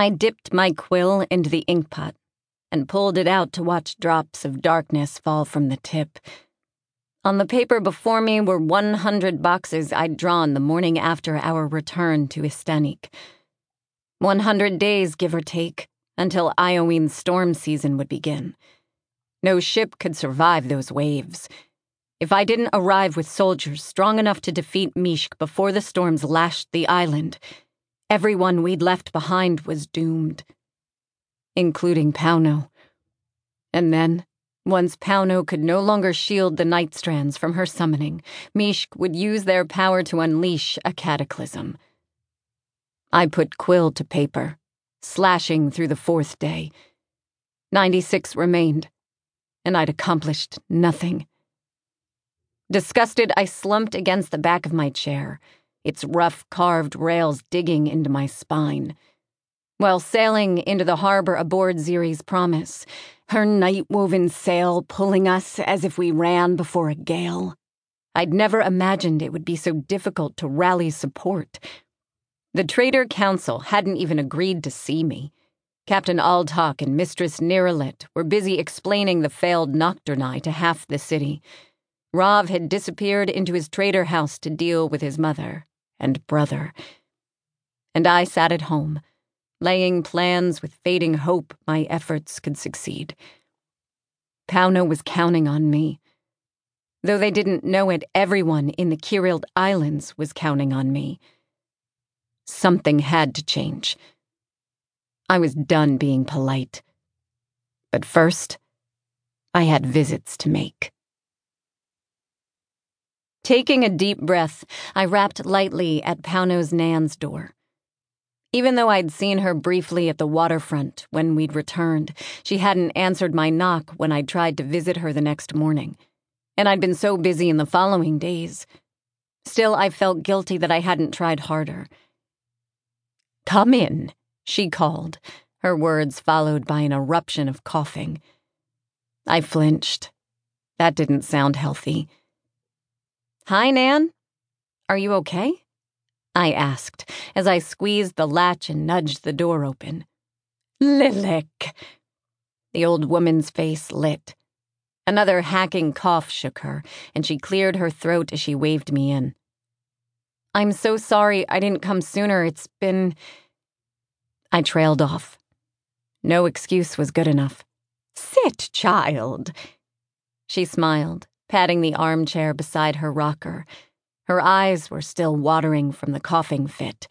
I dipped my quill into the inkpot and pulled it out to watch drops of darkness fall from the tip. On the paper before me were 100 boxes I'd drawn the morning after our return to Istanik. 100 days, give or take, until Ioene's storm season would begin. No ship could survive those waves. If I didn't arrive with soldiers strong enough to defeat Mieshk before the storms lashed the island, everyone we'd left behind was doomed, including Pauno. And then, once Pauno could no longer shield the night strands from her summoning, Mieshk would use their power to unleash a cataclysm. I put quill to paper, slashing through the fourth day. 96 remained, and I'd accomplished nothing. Disgusted, I slumped against the back of my chair, its rough carved rails digging into my spine. While sailing into the harbor aboard Ziri's Promise, her night woven sail pulling us as if we ran before a gale. I'd never imagined it would be so difficult to rally support. The Trader Council hadn't even agreed to see me. Captain Altok and Mistress Niralit were busy explaining the failed Nocturnai to half the city. Rav had disappeared into his trader house to deal with his mother and brother. And I sat at home laying plans with fading hope my efforts could succeed. Pauno was counting on me. Though they didn't know it, everyone in the Kirild Islands was counting on me. Something had to change. I was done being polite. But first, I had visits to make. Taking a deep breath, I rapped lightly at Pauno's Nan's door. Even though I'd seen her briefly at the waterfront when we'd returned, she hadn't answered my knock when I'd tried to visit her the next morning. And I'd been so busy in the following days. Still, I felt guilty that I hadn't tried harder. Come in, she called, her words followed by an eruption of coughing. I flinched. That didn't sound healthy. Hi, Nan. Are you okay? I asked as I squeezed the latch and nudged the door open. Lilik! The old woman's face lit. Another hacking cough shook her, and she cleared her throat as she waved me in. I'm so sorry I didn't come sooner. It's been. I trailed off. No excuse was good enough. Sit, child. She smiled, patting the armchair beside her rocker her eyes were still watering from the coughing fit.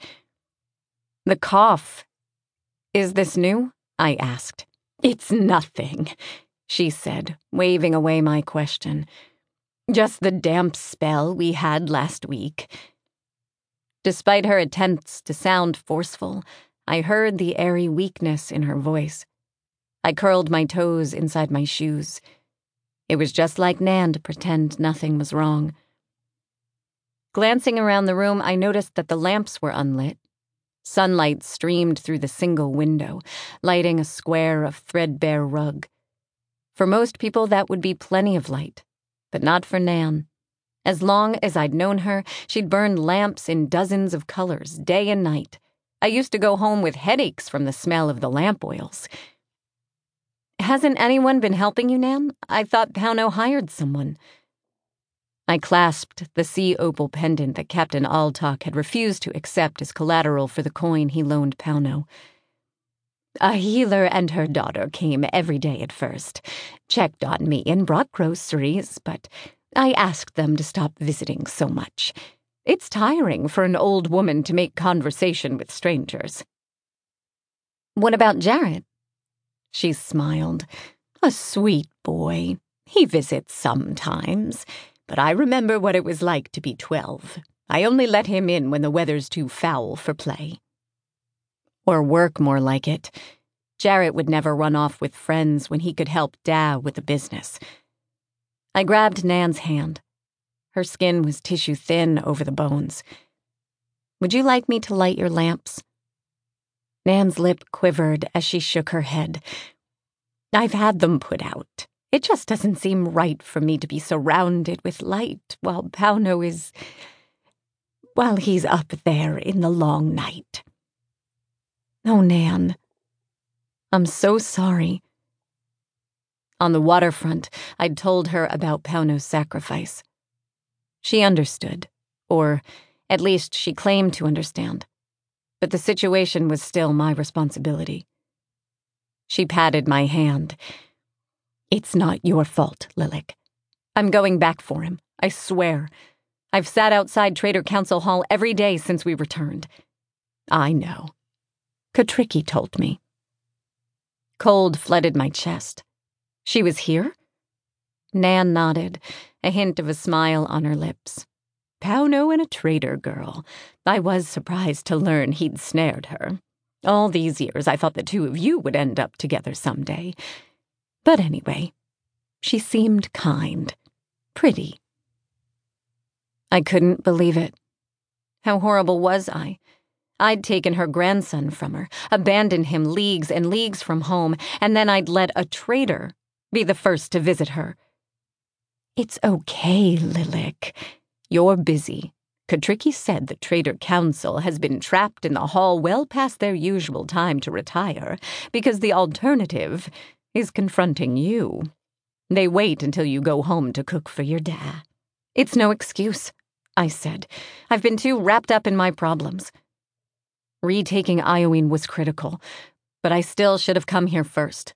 The cough. Is this new? I asked. It's nothing, she said, waving away my question. Just the damp spell we had last week. Despite her attempts to sound forceful, I heard the airy weakness in her voice. I curled my toes inside my shoes. It was just like Nan to pretend nothing was wrong. Glancing around the room, I noticed that the lamps were unlit. Sunlight streamed through the single window, lighting a square of threadbare rug. For most people, that would be plenty of light, but not for Nan. As long as I'd known her, she'd burned lamps in dozens of colors, day and night. I used to go home with headaches from the smell of the lamp oils. Hasn't anyone been helping you, Nan? I thought Pauno hired someone. I clasped the sea opal pendant that Captain Altok had refused to accept as collateral for the coin he loaned Pauno. A healer and her daughter came every day at first, checked on me and brought groceries, but I asked them to stop visiting so much. It's tiring for an old woman to make conversation with strangers. What about Jarrett? She smiled. A sweet boy. He visits sometimes. But I remember what it was like to be twelve. I only let him in when the weather's too foul for play. Or work, more like it. Jarrett would never run off with friends when he could help Dad with the business. I grabbed Nan's hand. Her skin was tissue thin over the bones. Would you like me to light your lamps? Nan's lip quivered as she shook her head. I've had them put out. It just doesn't seem right for me to be surrounded with light while Pauno is. while he's up there in the long night. Oh, Nan. I'm so sorry. On the waterfront, I'd told her about Pauno's sacrifice. She understood, or at least she claimed to understand. But the situation was still my responsibility. She patted my hand. It's not your fault, Lilik. I'm going back for him, I swear. I've sat outside Trader Council Hall every day since we returned. I know. Katriki told me. Cold flooded my chest. She was here? Nan nodded, a hint of a smile on her lips. Pauno and a trader girl. I was surprised to learn he'd snared her. All these years I thought the two of you would end up together someday. But anyway, she seemed kind, pretty. I couldn't believe it. How horrible was I? I'd taken her grandson from her, abandoned him leagues and leagues from home, and then I'd let a traitor be the first to visit her. It's okay, Lilik. You're busy. Katriki said the Trader Council has been trapped in the hall well past their usual time to retire because the alternative is confronting you. They wait until you go home to cook for your dad. It's no excuse, I said. I've been too wrapped up in my problems. Retaking Ioene was critical, but I still should have come here first.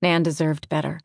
Nan deserved better.